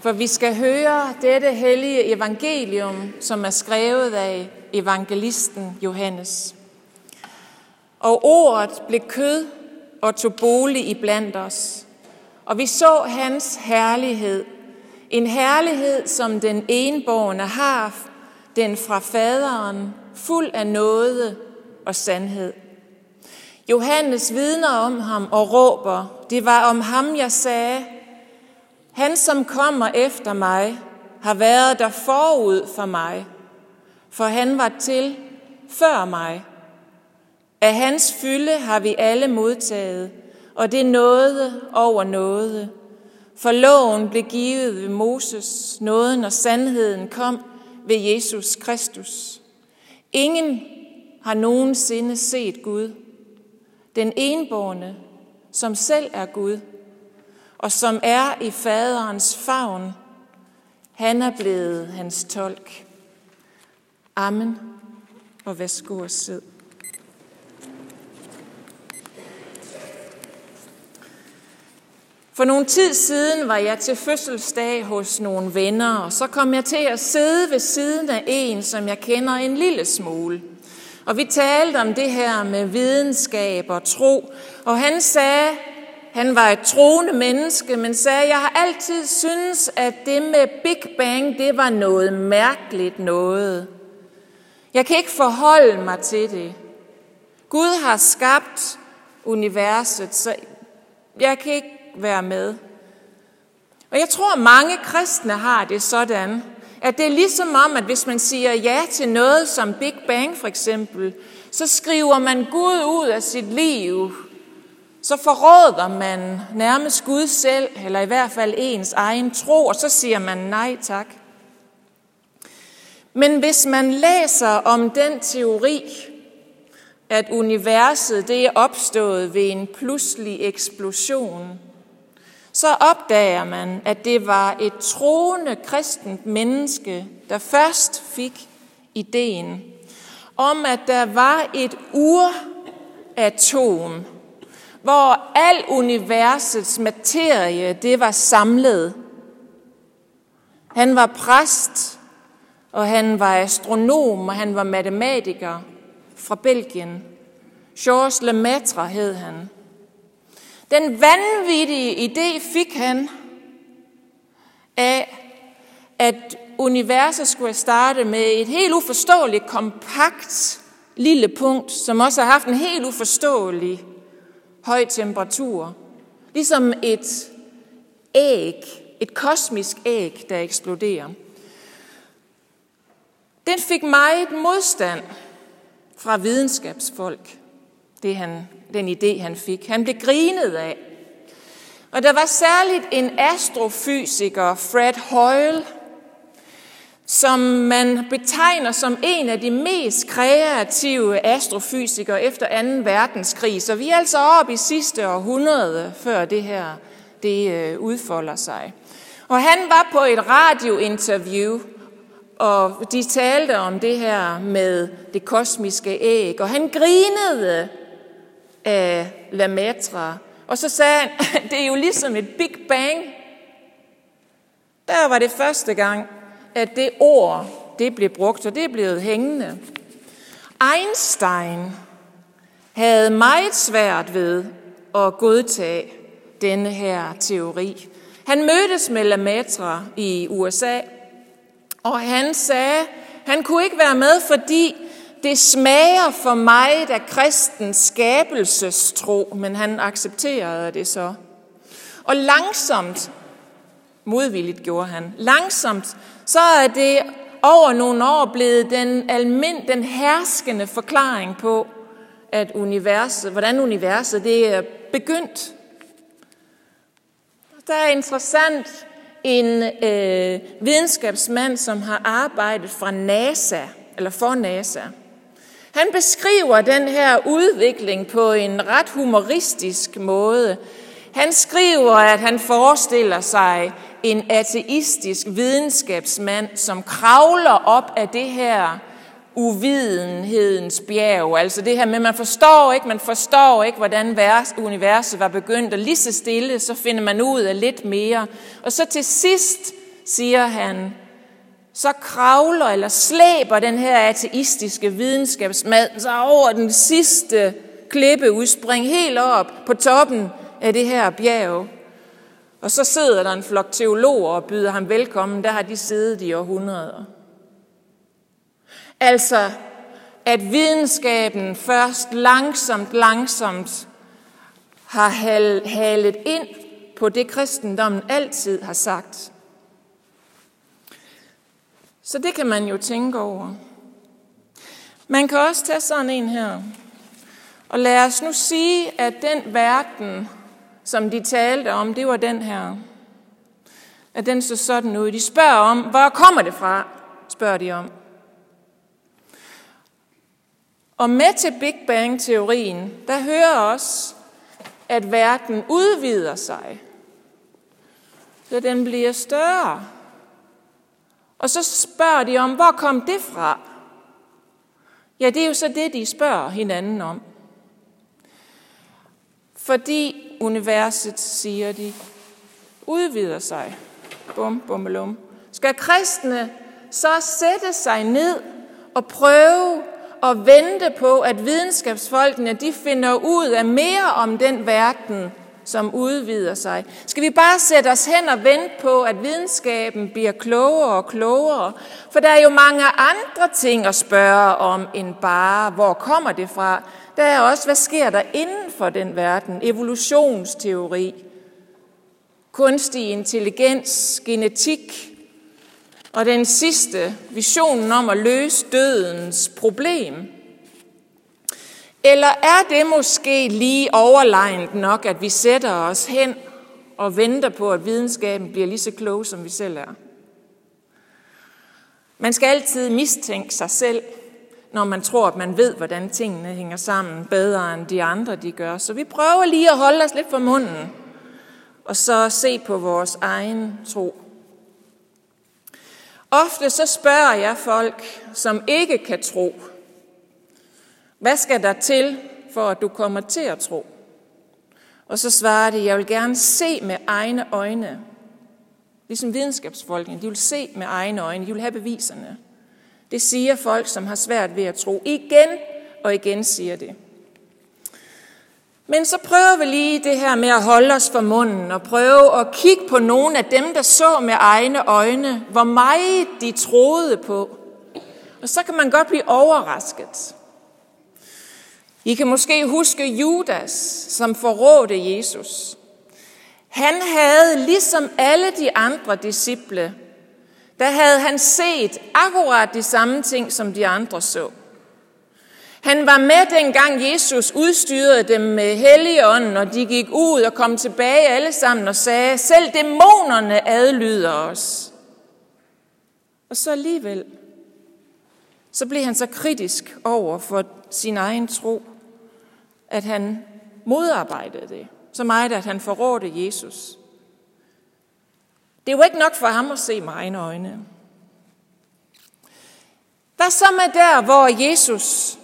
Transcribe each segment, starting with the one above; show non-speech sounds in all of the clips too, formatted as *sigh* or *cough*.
for vi skal høre dette hellige evangelium, som er skrevet af evangelisten Johannes. Og ordet blev kød og tog bolig i blandt os, og vi så hans herlighed, en herlighed, som den enborgne har, den fra faderen, fuld af nåde og sandhed. Johannes vidner om ham og råber, det var om ham, jeg sagde, han som kommer efter mig, har været der forud for mig, for han var til før mig. Af hans fylde har vi alle modtaget, og det nåde over nåde. For loven blev givet ved Moses, nåden og sandheden kom ved Jesus Kristus. Ingen har nogensinde set Gud, den enborne, som selv er Gud, og som er i faderens favn. Han er blevet hans tolk. Amen. Og værsgo og sid. For nogle tid siden var jeg til fødselsdag hos nogle venner, og så kom jeg til at sidde ved siden af en, som jeg kender en lille smule. Og vi talte om det her med videnskab og tro, og han sagde, han var et troende menneske, men sagde, jeg har altid syntes, at det med Big Bang, det var noget mærkeligt noget. Jeg kan ikke forholde mig til det. Gud har skabt universet, så jeg kan ikke være med. Og jeg tror, mange kristne har det sådan, at det er ligesom om, at hvis man siger ja til noget som Big Bang for eksempel, så skriver man Gud ud af sit liv. Så forråder man nærmest Gud selv, eller i hvert fald ens egen tro, og så siger man nej tak. Men hvis man læser om den teori, at universet det er opstået ved en pludselig eksplosion, så opdager man, at det var et troende kristent menneske, der først fik ideen om, at der var et uratom, hvor al universets materie, det var samlet. Han var præst, og han var astronom, og han var matematiker fra Belgien. Georges Lemaitre hed han. Den vanvittige idé fik han af, at universet skulle starte med et helt uforståeligt, kompakt lille punkt, som også har haft en helt uforståelig høj temperatur. Ligesom et æg, et kosmisk æg, der eksploderer. Den fik meget modstand fra videnskabsfolk, det han, den idé han fik. Han blev grinet af. Og der var særligt en astrofysiker, Fred Hoyle, som man betegner som en af de mest kreative astrofysikere efter 2. verdenskrig. Så vi er altså oppe i sidste århundrede, før det her det øh, udfolder sig. Og han var på et radiointerview, og de talte om det her med det kosmiske æg, og han grinede af Lemaitre, og så sagde han, *laughs* det er jo ligesom et Big Bang. Der var det første gang, at det ord, det blev brugt, og det er blevet hængende. Einstein havde meget svært ved at godtage denne her teori. Han mødtes med Lemaitre i USA, og han sagde, han kunne ikke være med, fordi det smager for mig af kristens skabelsestro, men han accepterede det så. Og langsomt, modvilligt gjorde han, langsomt, så er det over nogle år blevet den, almind, den herskende forklaring på, at universet, hvordan universet det er begyndt. Der er interessant en øh, videnskabsmand, som har arbejdet fra NASA, eller for NASA. Han beskriver den her udvikling på en ret humoristisk måde. Han skriver, at han forestiller sig en ateistisk videnskabsmand, som kravler op af det her uvidenhedens bjerg. Altså det her med, man forstår ikke, man forstår ikke, hvordan universet var begyndt, og lige så stille, så finder man ud af lidt mere. Og så til sidst, siger han, så kravler eller slæber den her ateistiske videnskabsmand sig over den sidste klippeudspring helt op på toppen af det her bjerg. Og så sidder der en flok teologer og byder ham velkommen. Der har de siddet i århundreder. Altså, at videnskaben først langsomt, langsomt har halet ind på det, kristendommen altid har sagt. Så det kan man jo tænke over. Man kan også tage sådan en her. Og lad os nu sige, at den verden, som de talte om, det var den her. At den så sådan ud. De spørger om, hvor kommer det fra? Spørger de om. Og med til Big Bang-teorien, der hører også, at verden udvider sig. Så den bliver større. Og så spørger de om, hvor kom det fra? Ja, det er jo så det, de spørger hinanden om. Fordi universet, siger de, udvider sig. Bum, bum, bum. Skal kristne så sætte sig ned og prøve at vente på, at videnskabsfolkene de finder ud af mere om den verden, som udvider sig. Skal vi bare sætte os hen og vente på, at videnskaben bliver klogere og klogere? For der er jo mange andre ting at spørge om, end bare, hvor kommer det fra? Der er også, hvad sker der inden for den verden? Evolutionsteori, kunstig intelligens, genetik, og den sidste, visionen om at løse dødens problem. Eller er det måske lige overlegnet nok, at vi sætter os hen og venter på, at videnskaben bliver lige så klog, som vi selv er? Man skal altid mistænke sig selv, når man tror, at man ved, hvordan tingene hænger sammen bedre end de andre, de gør. Så vi prøver lige at holde os lidt for munden, og så se på vores egen tro. Ofte så spørger jeg folk, som ikke kan tro, hvad skal der til, for at du kommer til at tro? Og så svarer de, jeg vil gerne se med egne øjne. Ligesom videnskabsfolkene, de vil se med egne øjne, de vil have beviserne. Det siger folk, som har svært ved at tro. Igen og igen siger det. Men så prøver vi lige det her med at holde os for munden og prøve at kigge på nogle af dem, der så med egne øjne, hvor meget de troede på. Og så kan man godt blive overrasket. I kan måske huske Judas, som forrådte Jesus. Han havde, ligesom alle de andre disciple, der havde han set akkurat de samme ting, som de andre så. Han var med dengang Jesus udstyrede dem med helligånden, og de gik ud og kom tilbage alle sammen og sagde, selv dæmonerne adlyder os. Og så alligevel, så blev han så kritisk over for sin egen tro, at han modarbejdede det. Så meget, at han forrådte Jesus. Det var ikke nok for ham at se med egne øjne. Hvad så med der, hvor Jesus,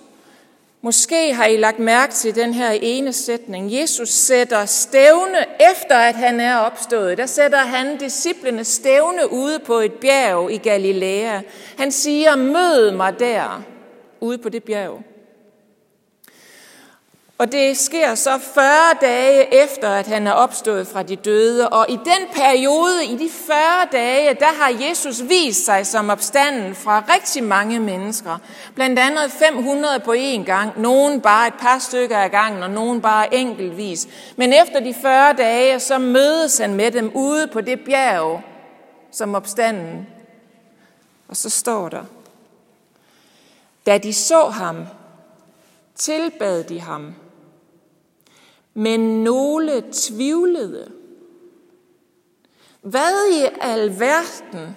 måske har I lagt mærke til den her ene sætning, Jesus sætter stævne efter, at han er opstået. Der sætter han disciplene stævne ude på et bjerg i Galilea. Han siger, mød mig der, ude på det bjerg. Og det sker så 40 dage efter, at han er opstået fra de døde. Og i den periode, i de 40 dage, der har Jesus vist sig som opstanden fra rigtig mange mennesker. Blandt andet 500 på én gang. Nogen bare et par stykker af gangen, og nogen bare enkeltvis. Men efter de 40 dage, så mødes han med dem ude på det bjerg som opstanden. Og så står der, da de så ham, tilbad de ham men nogle tvivlede. Hvad i alverden?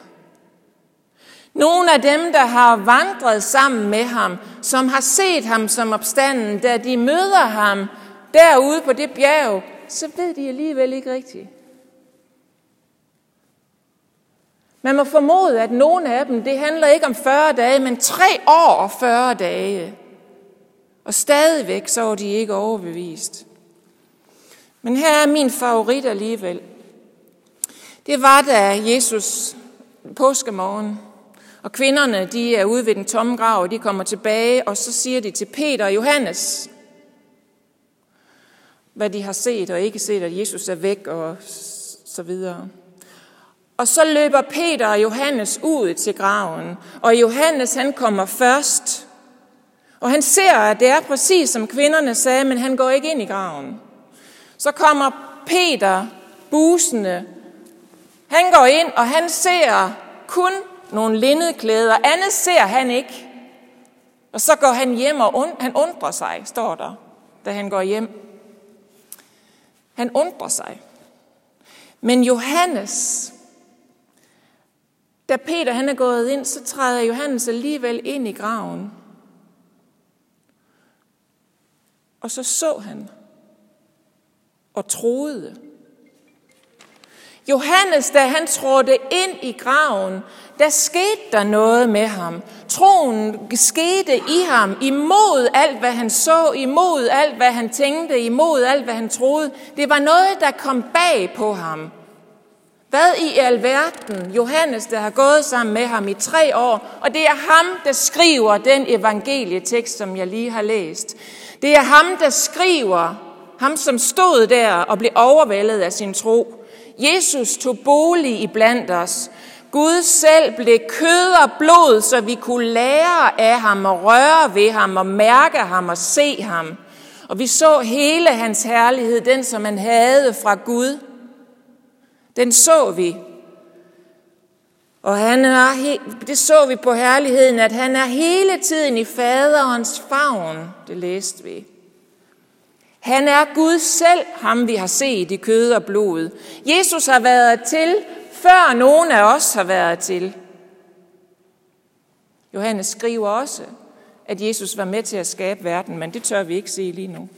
Nogle af dem, der har vandret sammen med ham, som har set ham som opstanden, da de møder ham derude på det bjerg, så ved de alligevel ikke rigtigt. Man må formode, at nogle af dem, det handler ikke om 40 dage, men 3 år og 40 dage. Og stadigvæk så var de ikke overbevist. Men her er min favorit alligevel. Det var, da Jesus påskemorgen, og kvinderne de er ude ved den tomme grav, og de kommer tilbage, og så siger de til Peter og Johannes, hvad de har set og ikke set, at Jesus er væk og så videre. Og så løber Peter og Johannes ud til graven, og Johannes han kommer først. Og han ser, at det er præcis som kvinderne sagde, men han går ikke ind i graven. Så kommer Peter busende. Han går ind, og han ser kun nogle linnedklæder. Andet ser han ikke. Og så går han hjem, og und, han undrer sig, står der, da han går hjem. Han undrer sig. Men Johannes, da Peter han er gået ind, så træder Johannes alligevel ind i graven. Og så så han og troede. Johannes, da han trådte ind i graven, der skete der noget med ham. Troen skete i ham, imod alt, hvad han så, imod alt, hvad han tænkte, imod alt, hvad han troede. Det var noget, der kom bag på ham. Hvad i alverden, Johannes, der har gået sammen med ham i tre år, og det er ham, der skriver den evangelietekst, som jeg lige har læst. Det er ham, der skriver, ham som stod der og blev overvældet af sin tro. Jesus tog bolig i blandt os. Gud selv blev kød og blod, så vi kunne lære af ham og røre ved ham og mærke ham og se ham. Og vi så hele hans herlighed, den som han havde fra Gud. Den så vi. Og han er, det så vi på herligheden, at han er hele tiden i faderens favn. Det læste vi. Han er Gud selv, ham vi har set i kød og blod. Jesus har været til, før nogen af os har været til. Johannes skriver også, at Jesus var med til at skabe verden, men det tør vi ikke se lige nu.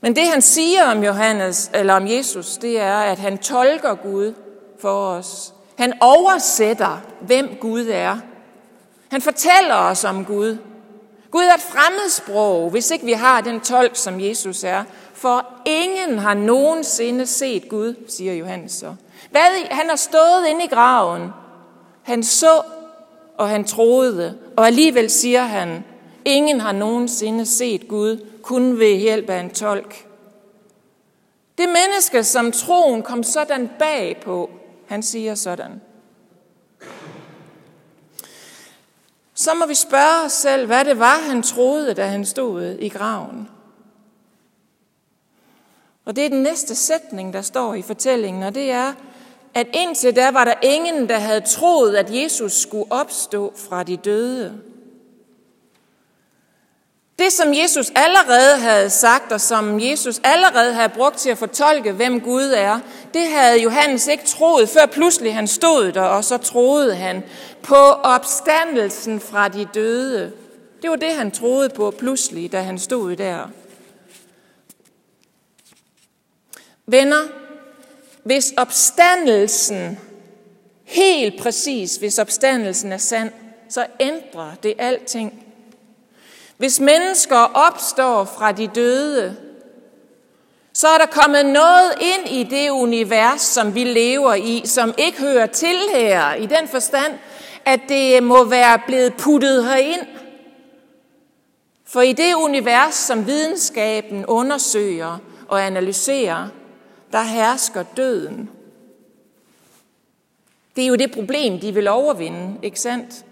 Men det han siger om Johannes eller om Jesus, det er, at han tolker Gud for os. Han oversætter, hvem Gud er. Han fortæller os om Gud. Gud er et fremmedsprog, hvis ikke vi har den tolk, som Jesus er. For ingen har nogensinde set Gud, siger Johannes så. Hvad, han har stået inde i graven. Han så, og han troede. Og alligevel siger han, ingen har nogensinde set Gud, kun ved hjælp af en tolk. Det menneske, som troen kom sådan bag på, han siger sådan. Så må vi spørge os selv, hvad det var, han troede, da han stod i graven. Og det er den næste sætning, der står i fortællingen, og det er, at indtil da var der ingen, der havde troet, at Jesus skulle opstå fra de døde. Det, som Jesus allerede havde sagt, og som Jesus allerede havde brugt til at fortolke, hvem Gud er, det havde Johannes ikke troet, før pludselig han stod der, og så troede han på opstandelsen fra de døde. Det var det, han troede på pludselig, da han stod der. Venner, hvis opstandelsen, helt præcis, hvis opstandelsen er sand, så ændrer det alting. Hvis mennesker opstår fra de døde, så er der kommet noget ind i det univers, som vi lever i, som ikke hører til her, i den forstand, at det må være blevet puttet herind. For i det univers, som videnskaben undersøger og analyserer, der hersker døden. Det er jo det problem, de vil overvinde, ikke sandt?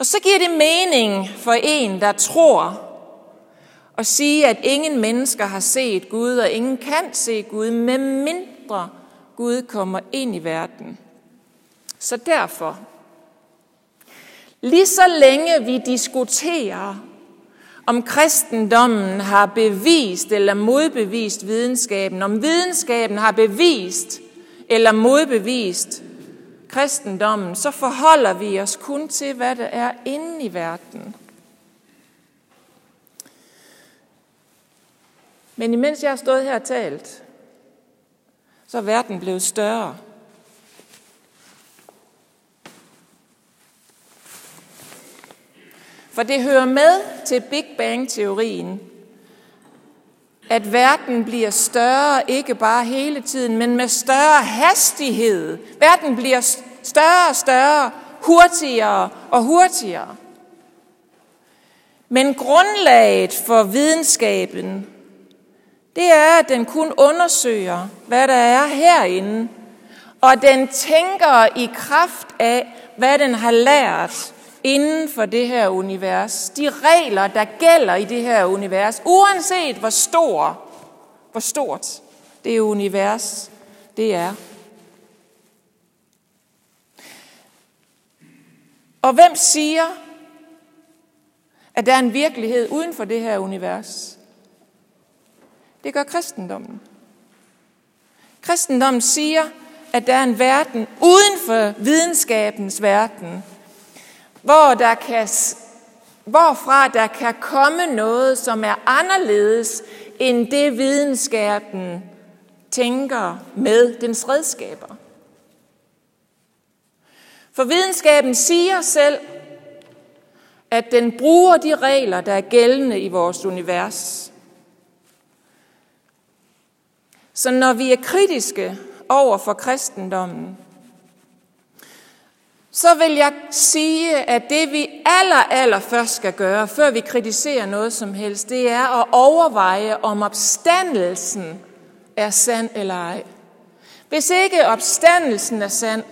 Og så giver det mening for en, der tror, at sige, at ingen mennesker har set Gud, og ingen kan se Gud, medmindre Gud kommer ind i verden. Så derfor, lige så længe vi diskuterer, om kristendommen har bevist eller modbevist videnskaben, om videnskaben har bevist eller modbevist kristendommen, så forholder vi os kun til, hvad der er inde i verden. Men imens jeg har stået her og talt, så er verden blevet større. For det hører med til Big Bang-teorien, at verden bliver større, ikke bare hele tiden, men med større hastighed. Verden bliver større og større, hurtigere og hurtigere. Men grundlaget for videnskaben, det er, at den kun undersøger, hvad der er herinde, og den tænker i kraft af, hvad den har lært inden for det her univers. De regler, der gælder i det her univers, uanset hvor stor, hvor stort det univers det er. Og hvem siger, at der er en virkelighed uden for det her univers? Det gør kristendommen. Kristendommen siger, at der er en verden uden for videnskabens verden, hvor der kan, hvorfra der kan komme noget, som er anderledes end det videnskaben tænker med dens redskaber. For videnskaben siger selv, at den bruger de regler, der er gældende i vores univers. Så når vi er kritiske over for kristendommen, så vil jeg sige, at det vi aller, aller først skal gøre, før vi kritiserer noget som helst, det er at overveje, om opstandelsen er sand eller ej. Hvis ikke opstandelsen er sand,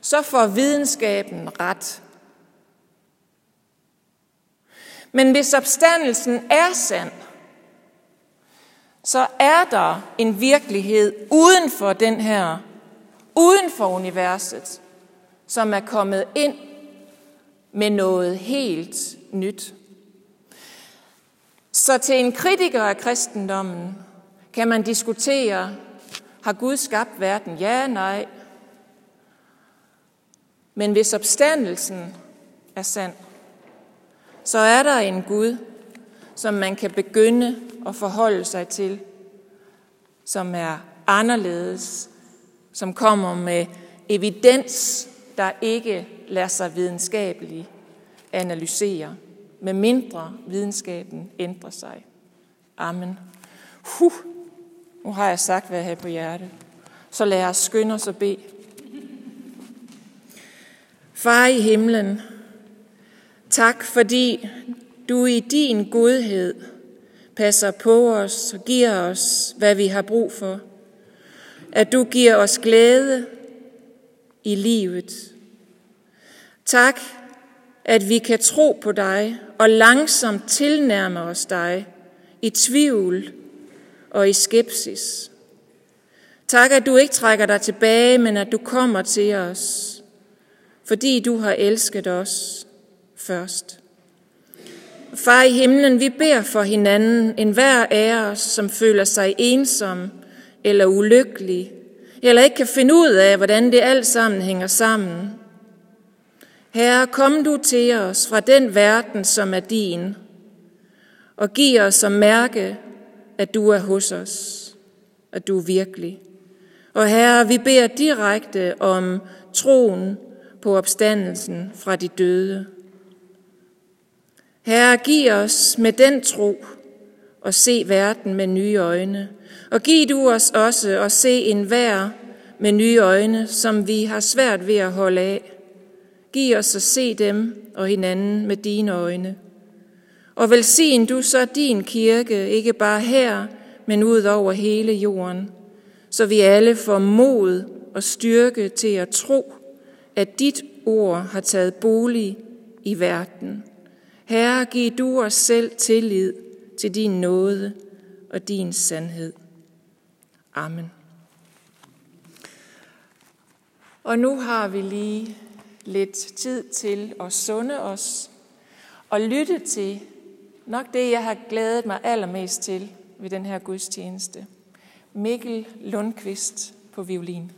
så får videnskaben ret. Men hvis opstandelsen er sand, så er der en virkelighed uden for den her, uden for universet, som er kommet ind med noget helt nyt. Så til en kritiker af kristendommen kan man diskutere, har Gud skabt verden? Ja, nej. Men hvis opstandelsen er sand, så er der en Gud, som man kan begynde at forholde sig til, som er anderledes, som kommer med evidens, der ikke lader sig videnskabeligt analysere, med mindre videnskaben ændrer sig. Amen. Huh. Nu har jeg sagt, hvad jeg har på hjerte. Så lad os skynde os og bede. Far i himlen, tak fordi du i din godhed passer på os og giver os, hvad vi har brug for. At du giver os glæde i livet. Tak, at vi kan tro på dig og langsomt tilnærme os dig i tvivl og i skepsis. Tak, at du ikke trækker dig tilbage, men at du kommer til os, fordi du har elsket os først. Far i himlen, vi beder for hinanden, enhver af os, som føler sig ensom eller ulykkelig, eller ikke kan finde ud af, hvordan det alt sammen hænger sammen. Herre, kom du til os fra den verden, som er din, og giv os at mærke, at du er hos os, at du er virkelig. Og Herre, vi beder direkte om troen på opstandelsen fra de døde. Herre, giv os med den tro og se verden med nye øjne. Og giv du os også at se en vær med nye øjne, som vi har svært ved at holde af. Giv os at se dem og hinanden med dine øjne. Og velsign du så din kirke, ikke bare her, men ud over hele jorden, så vi alle får mod og styrke til at tro, at dit ord har taget bolig i verden. Herre, giv du os selv tillid til din nåde og din sandhed. Amen. Og nu har vi lige lidt tid til at sunde os og lytte til nok det, jeg har glædet mig allermest til ved den her gudstjeneste. Mikkel Lundqvist på violin.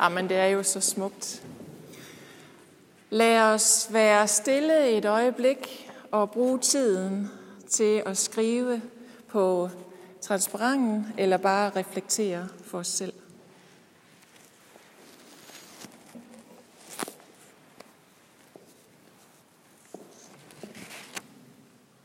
Jamen, det er jo så smukt. Lad os være stille et øjeblik og bruge tiden til at skrive på transparenten eller bare reflektere for os selv.